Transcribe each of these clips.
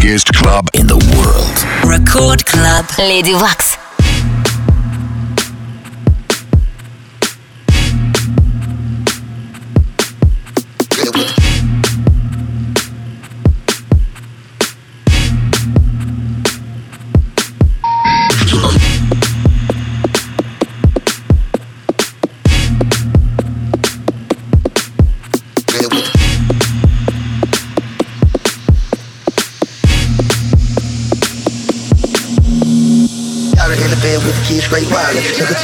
biggest club in the world. Record Club. Lady Wax.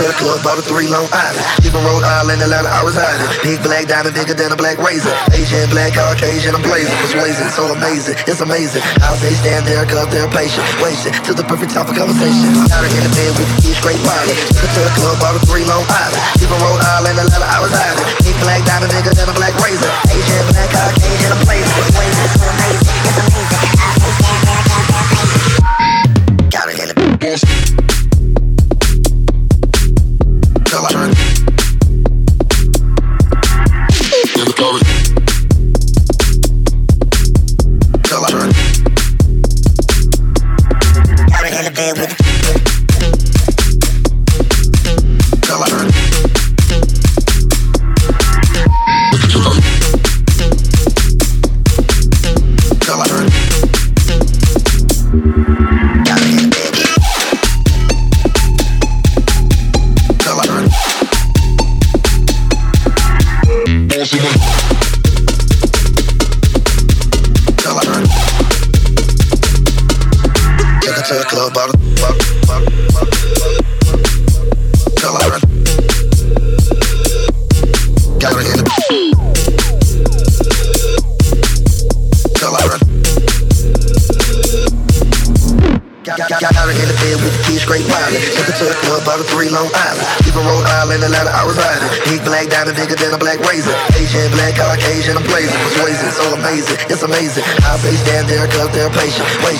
To the club, bought a three Long Island. Even Rhode Island, Atlanta, I resided. Big black diamond, bigger than a black razor. Asian, black, Caucasian, I'm blazing. Persuasive, so amazing, it's amazing. I'll say stand there, cause they're patient. Waiting till the perfect time for conversation. Her in the bed with the kids, straight wildin'. Took to the club, bought a three Long Island. Even Rhode Island, Atlanta, I resided. Big black diamond, bigger than a black razor. Asian, black, Caucasian,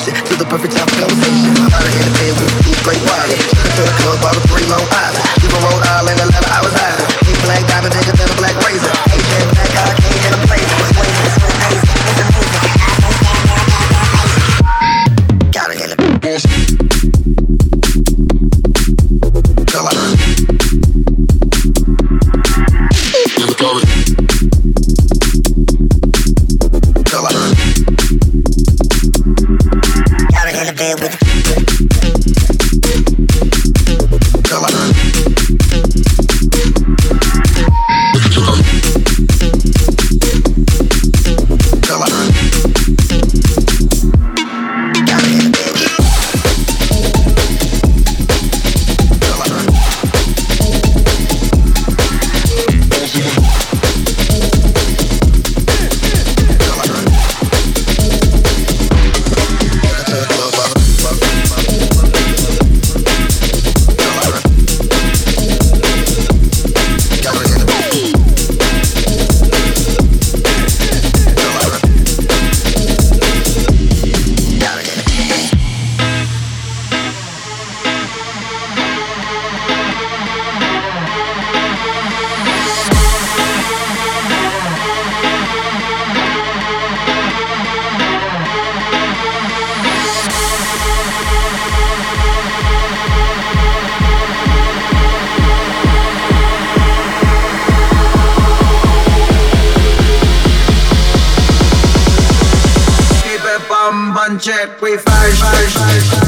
to the perfect time we fire, fire, fire.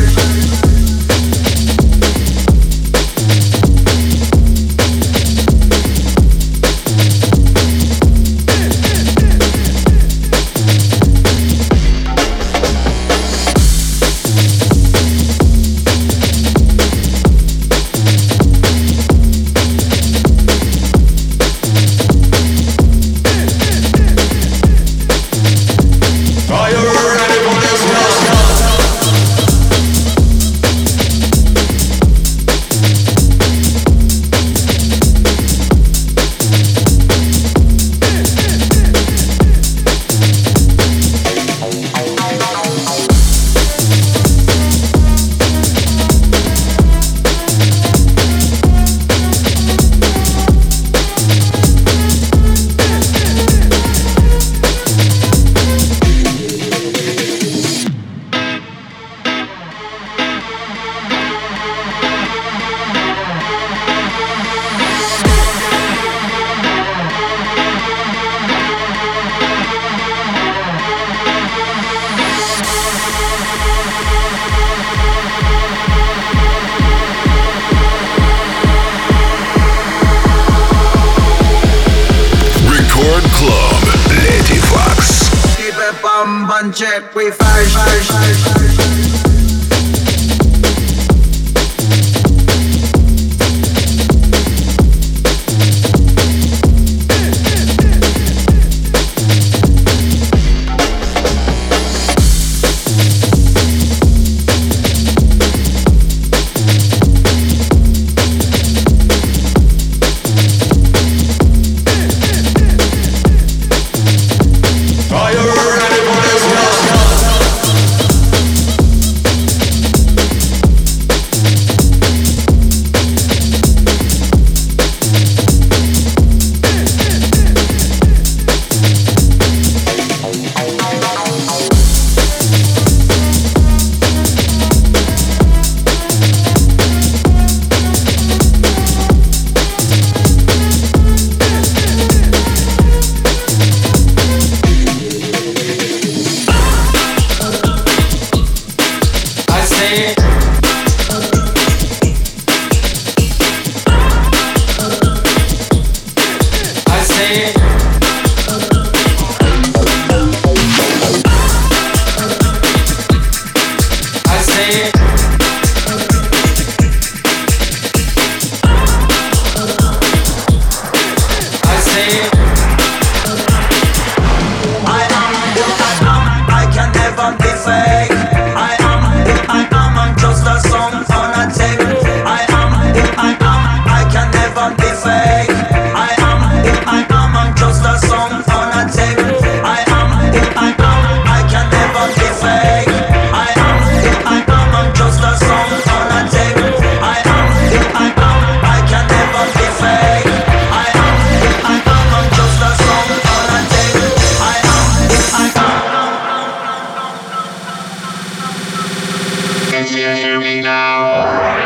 Take on. Now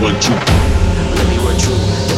One two. Let me run through,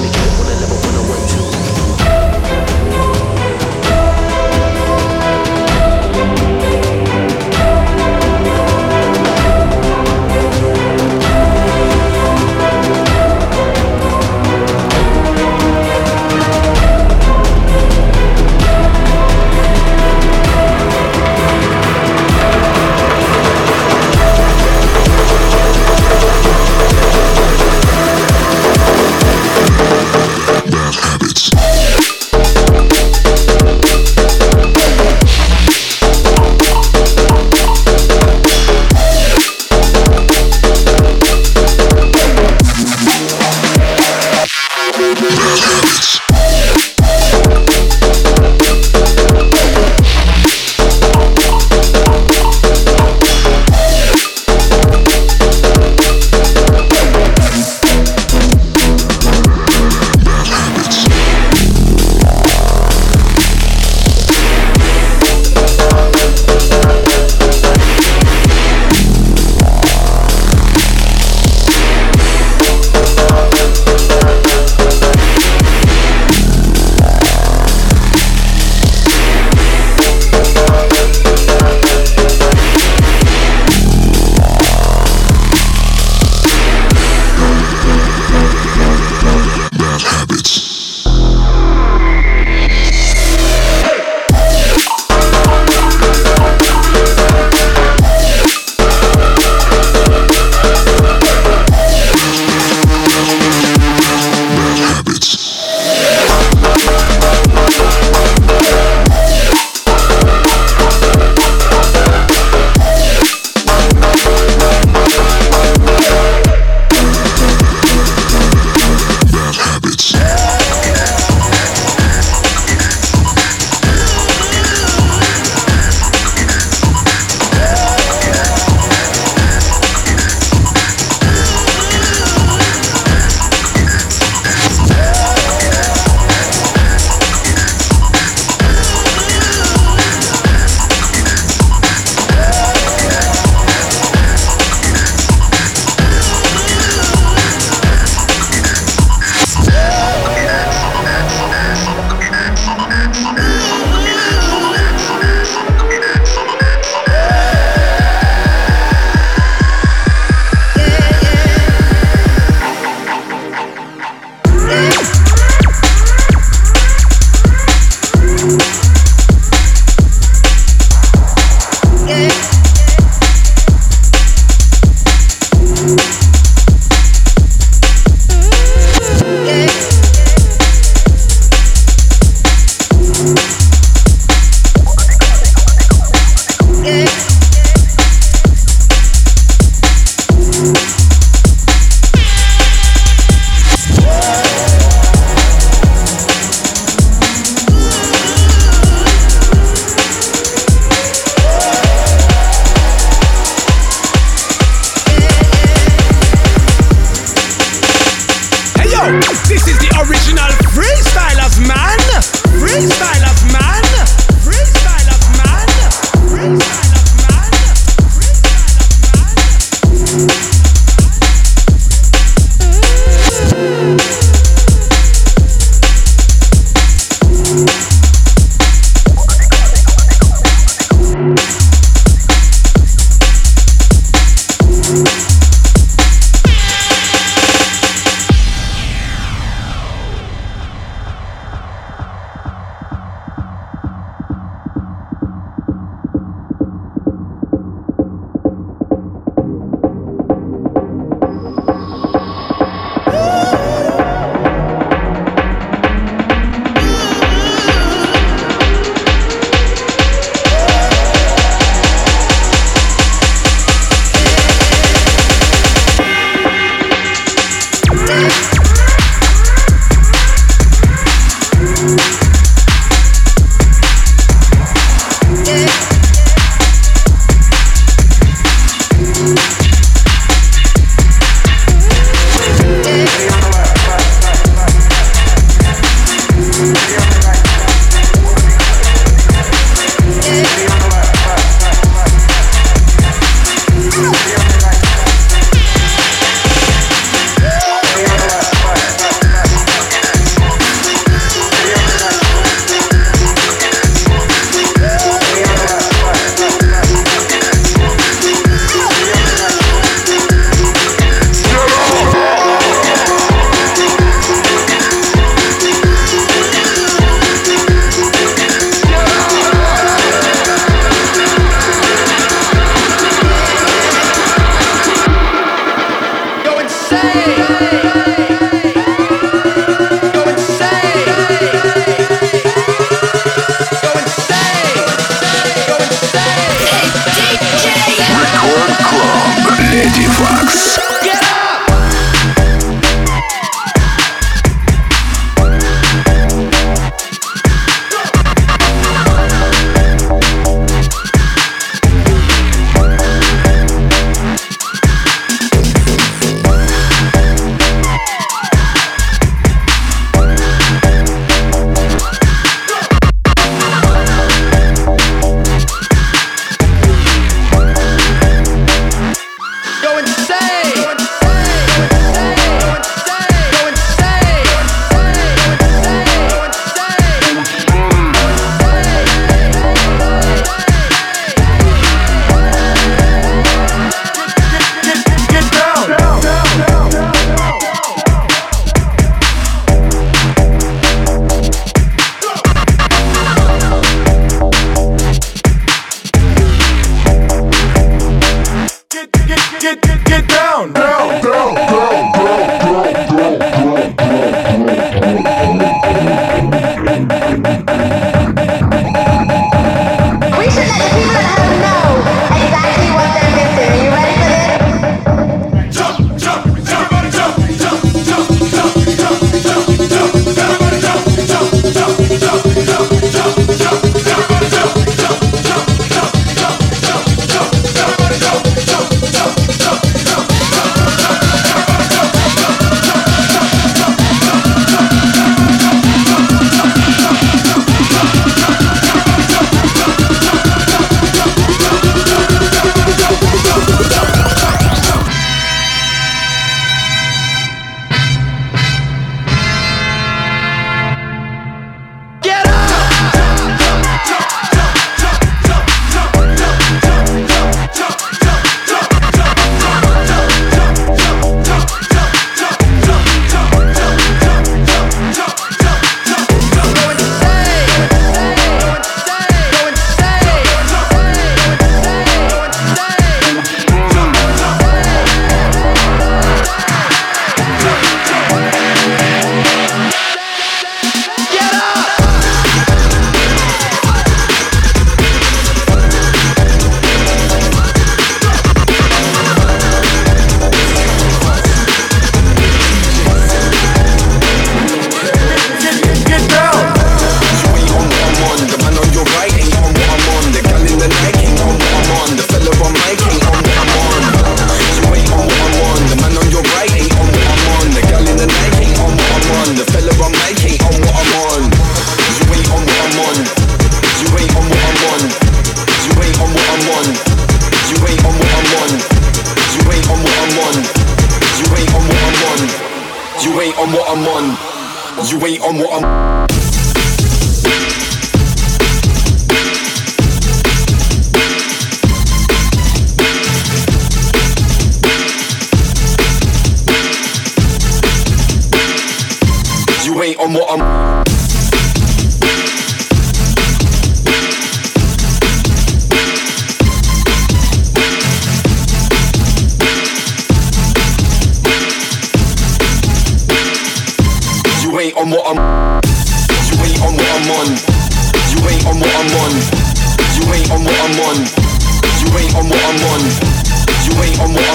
Эдди Медифакс.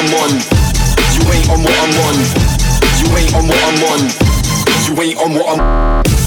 I'm on. You ain't on what I'm on. You ain't on what I'm on. You ain't on what I'm.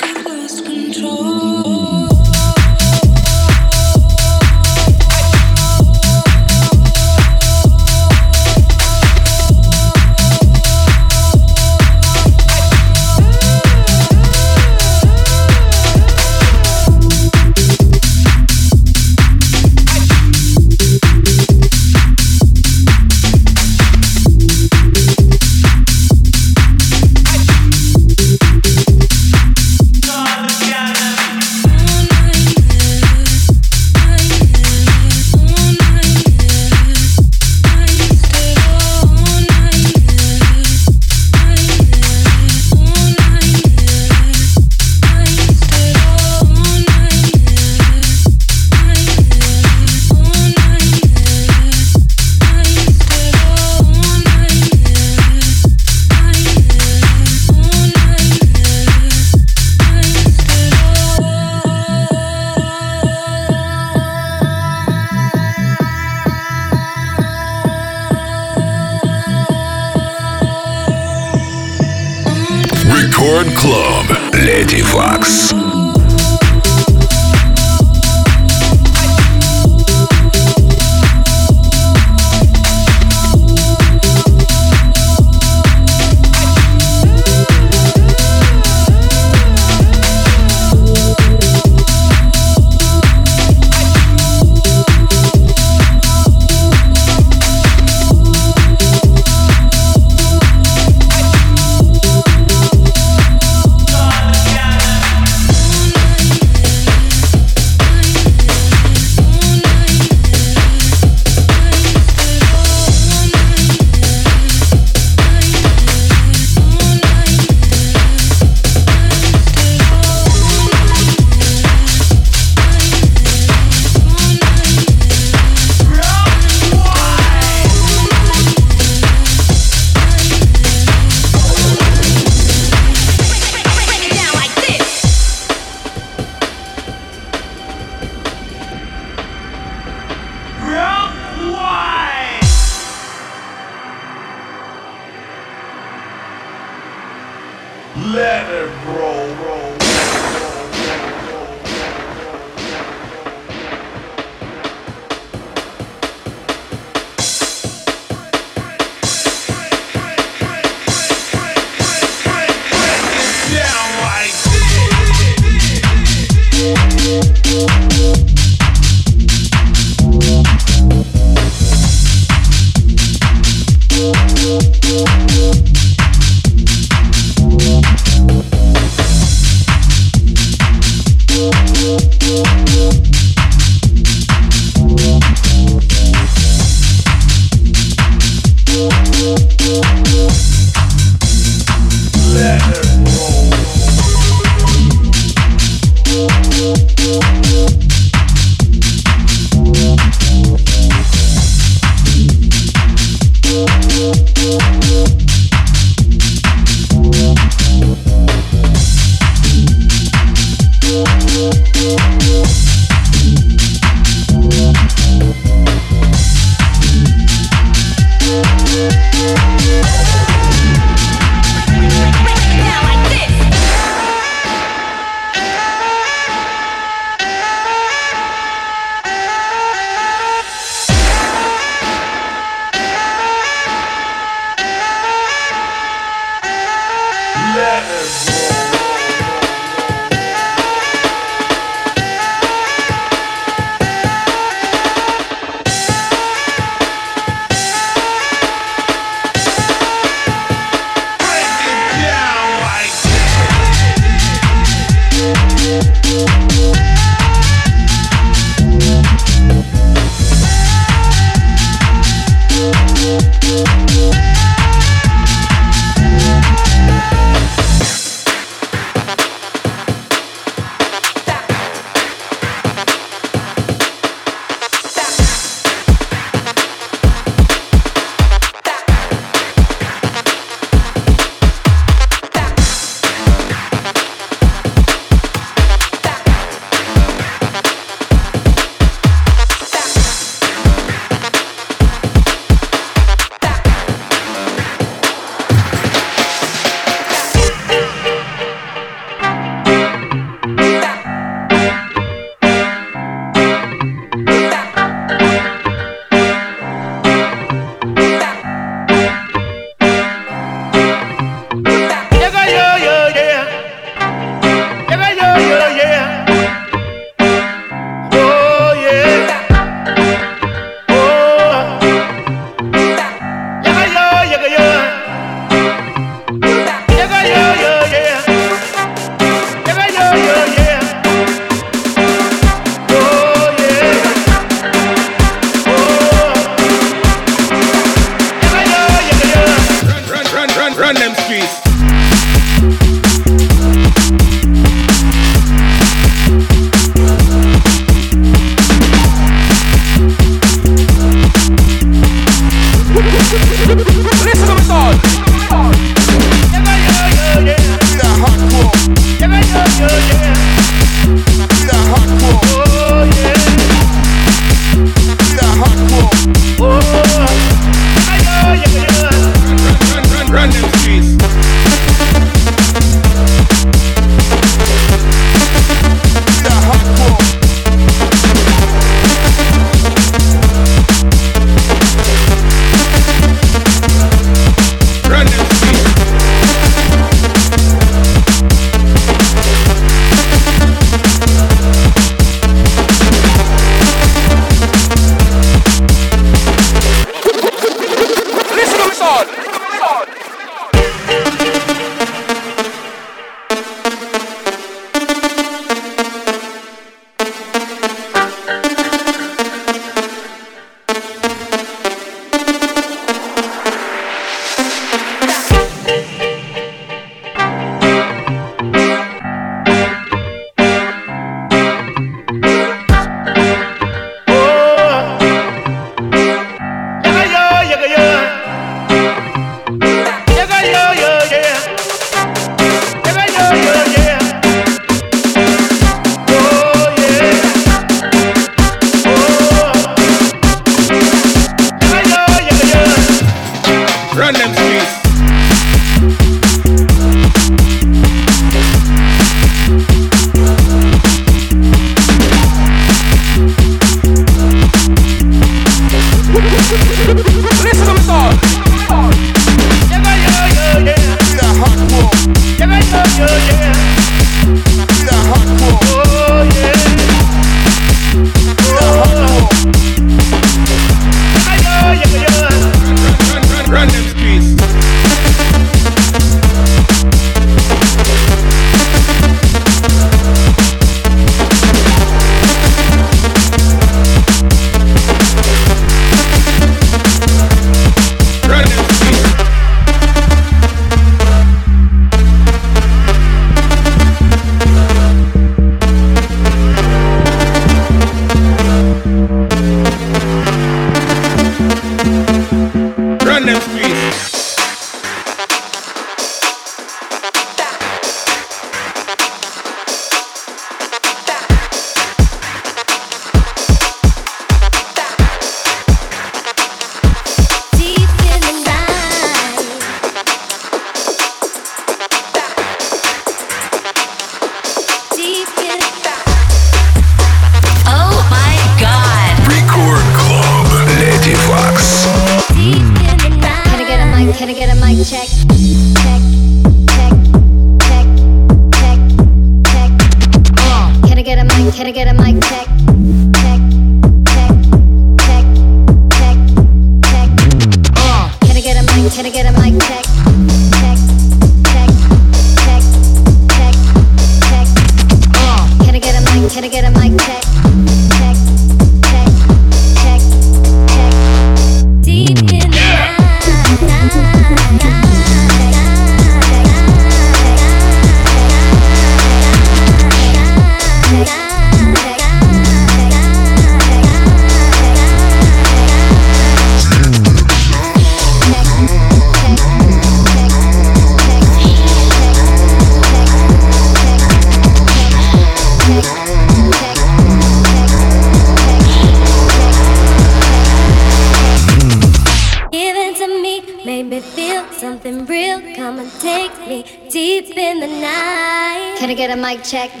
Check.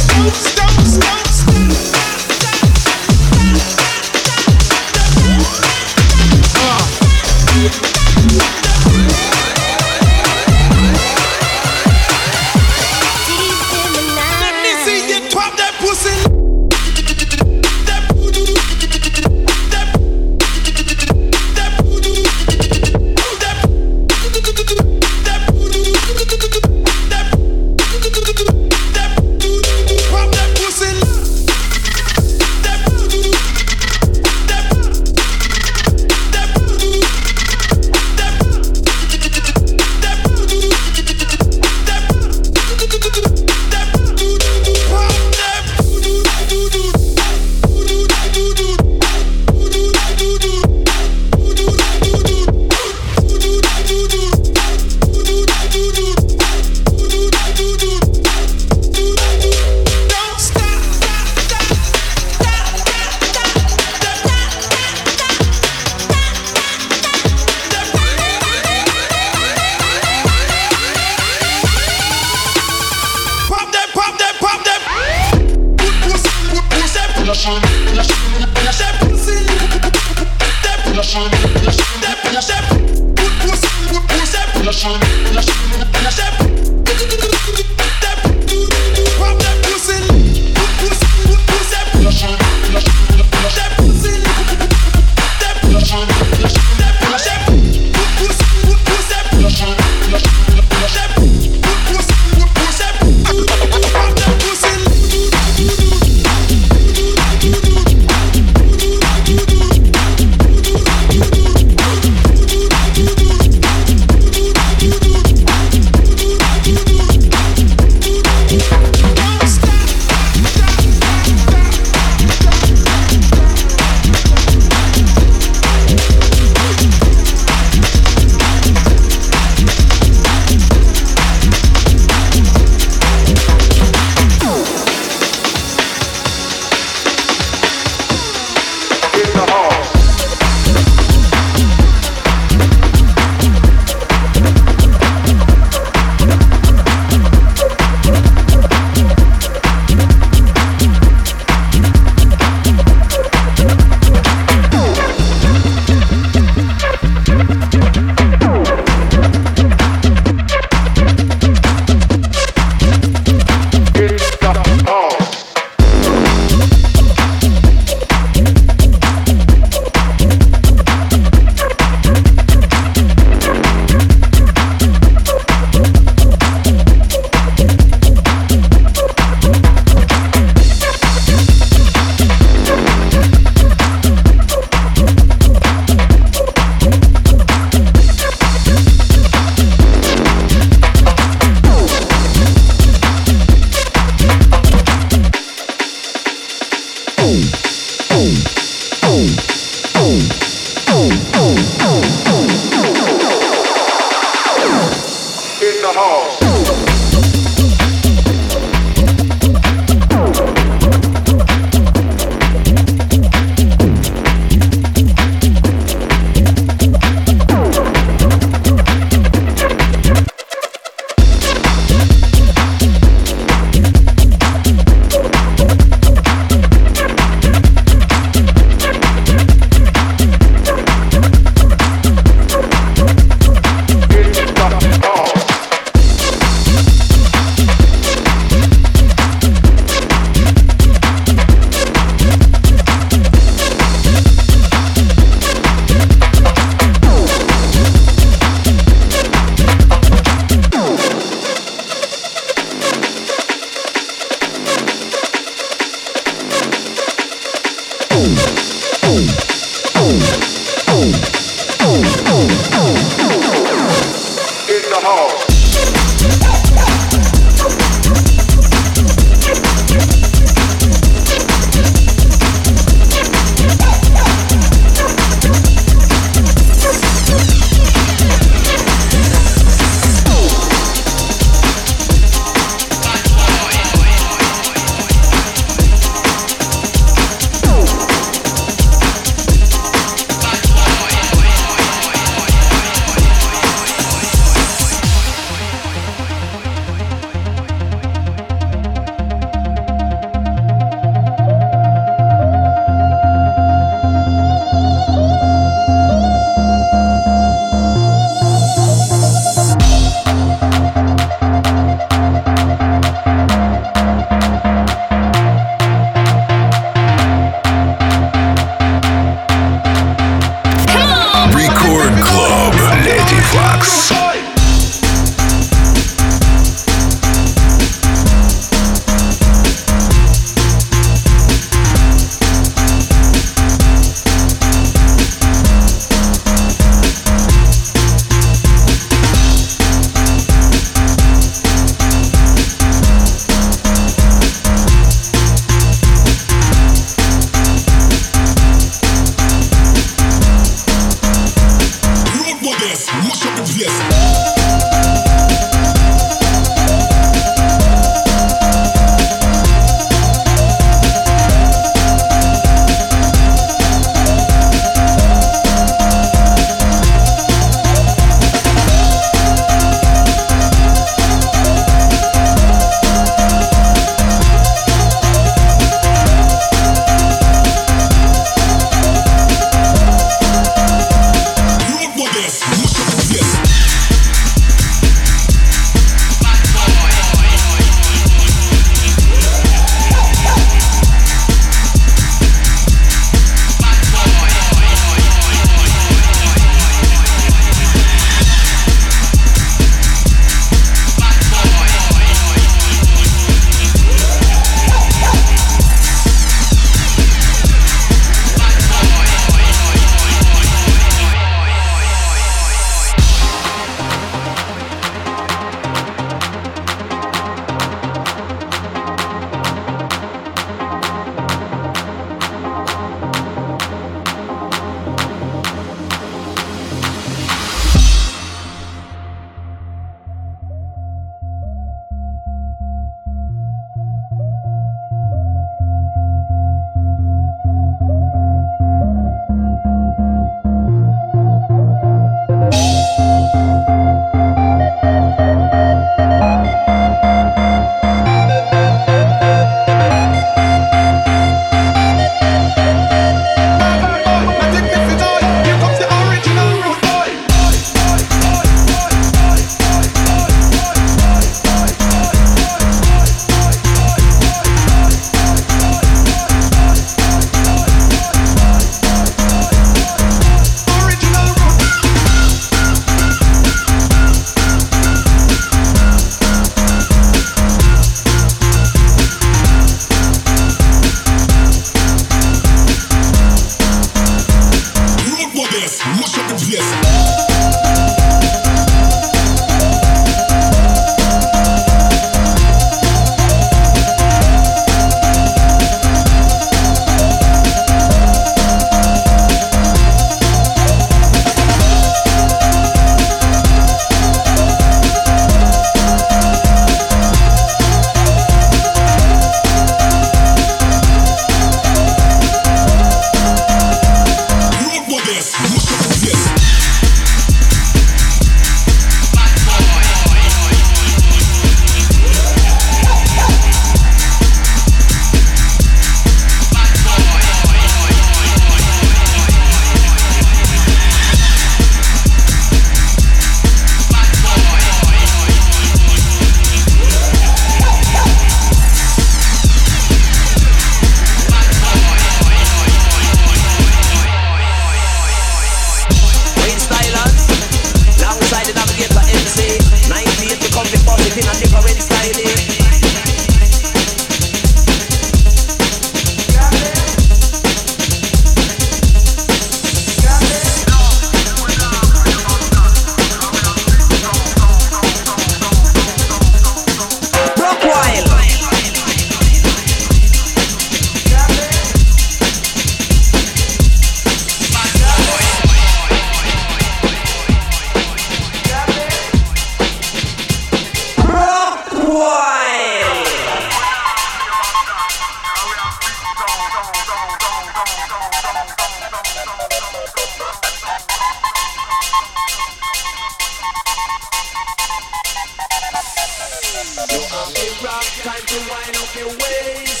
ways.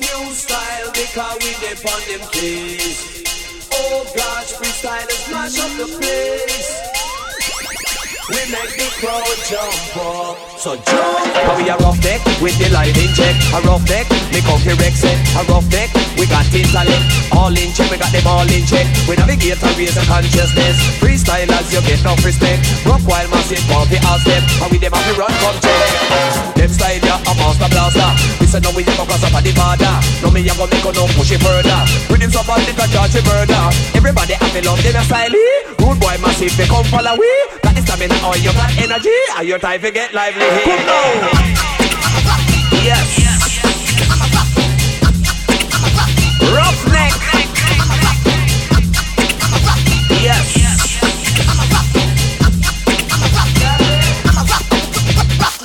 New style, because we depend them keys. Oh gosh, freestylers mash up the place. We make the crowd jump up. So jump. We a rough deck with the lighting check. A rough deck, me comfy Rex set. A rough deck, we got intellect. All in check, we got them all in check. We navigate and raise the consciousness. Freestylers, you get enough respect. Rock while massive, bumpy all step. And we them have to run, come check. Them style, yeah, a master blaster. We say no, we never cross up on the border. No, me, I go make no push it further. With him bad, little charge murder. Everybody have to love them, a style. Rude boy, massive, they come follow we. Stamina, or you got energy. Are your time to get lively here? Now. Yes. Roughneck. Yes.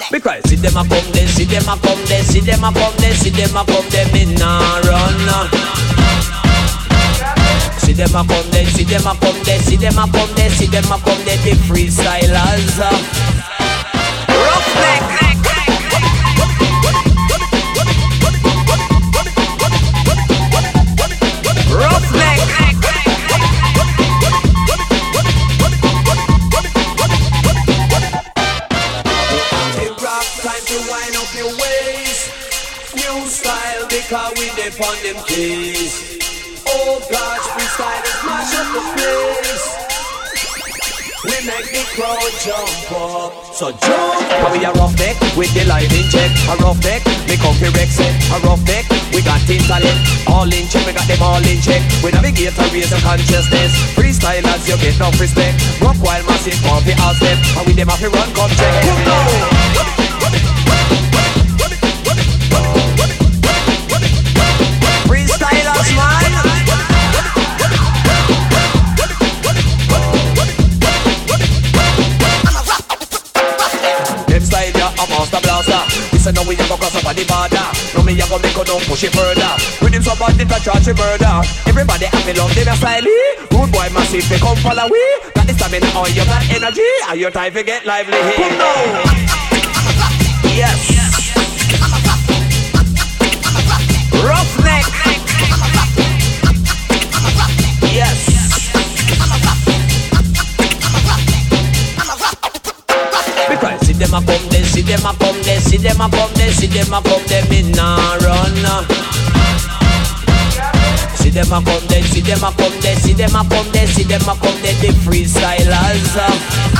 Because see them a come there, see them a come there, see them a come there, see them a come there, me nah run. See them a come there, see them a come there, see them a come there, see them a come there, the freestylers. Uh. Roughneck. It rock time to wind up the place. We make the crowd jump up. So jump. How we a rough deck with the lighting check. A rough deck, me comfy Rex set. A rough deck, we got intellect. All in check, we got them all in check. We navigate and raise the consciousness. Freestylers, you get no respect. Rock while massive, comfy all step. And we them have to run, come check. Come say no we a go cross on the border. No me a go make no push it further. With him so bad it a charge murder. Everybody happy love them style. Rude boy massive they come follow we. Got the stamina or you got energy. Are your time to get lively? Come now. Yes. Roughneck. Yes. Because see them a come see them a come there, see them a come there, see them a come there, me nah run. See them a come there, see them a come there, see them a come there, see them a come there, the freestylers.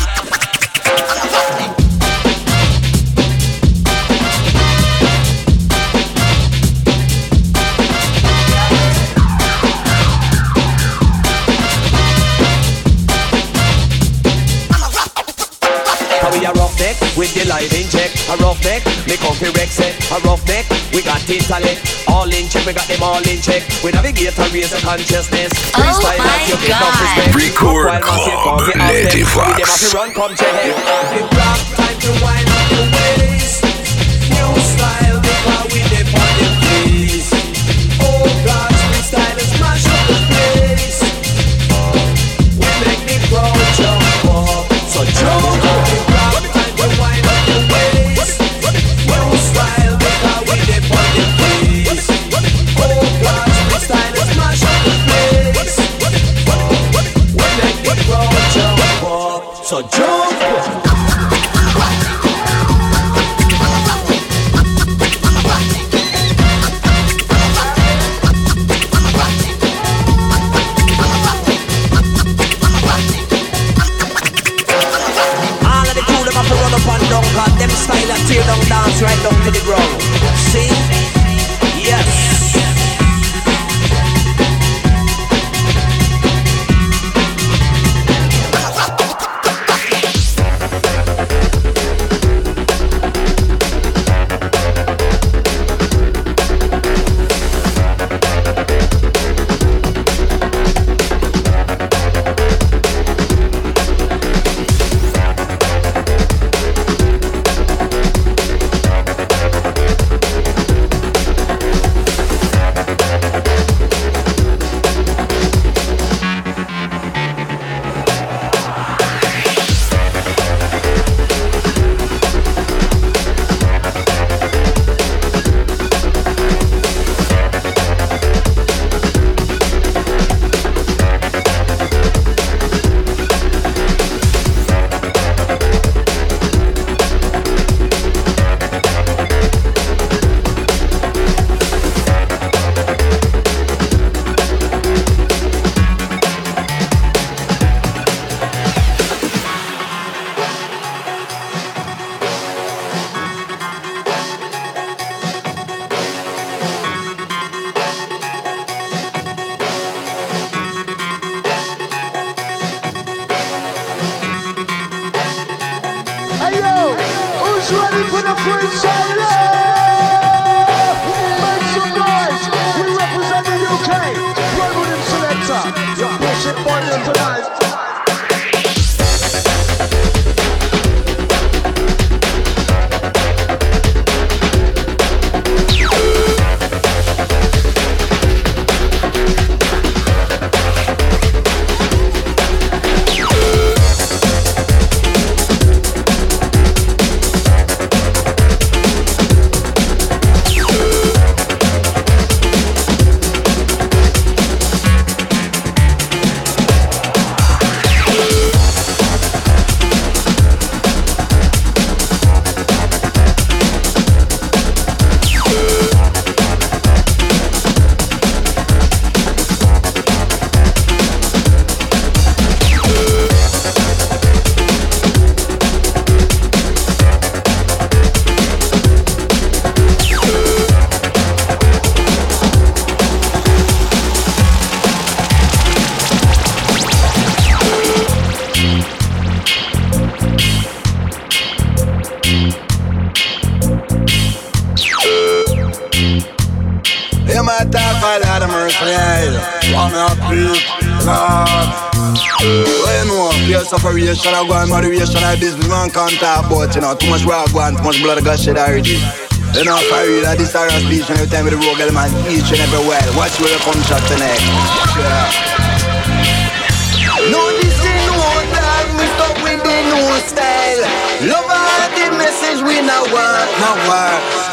With the lighting check. A rough neck, me comfy Rex set. A rough neck, we got intellect. All in check, we got them all in check. We navigate and raise the consciousness. Oh my as you get God. respect. Record Rock while massive, Club, comfy outfit. Lady We them have to run, come check. It rock time to wind ready for the freestyle. Separation, I go on moderation, I business man can't talk about, you know, too much rock going, too much blood got shed already. You know, for real, I this are speech and every time with the rogue element, each and every well. Watch where you come shot tonight. No, this is no dog, we stop with the new style. Love all the message we now want, now want.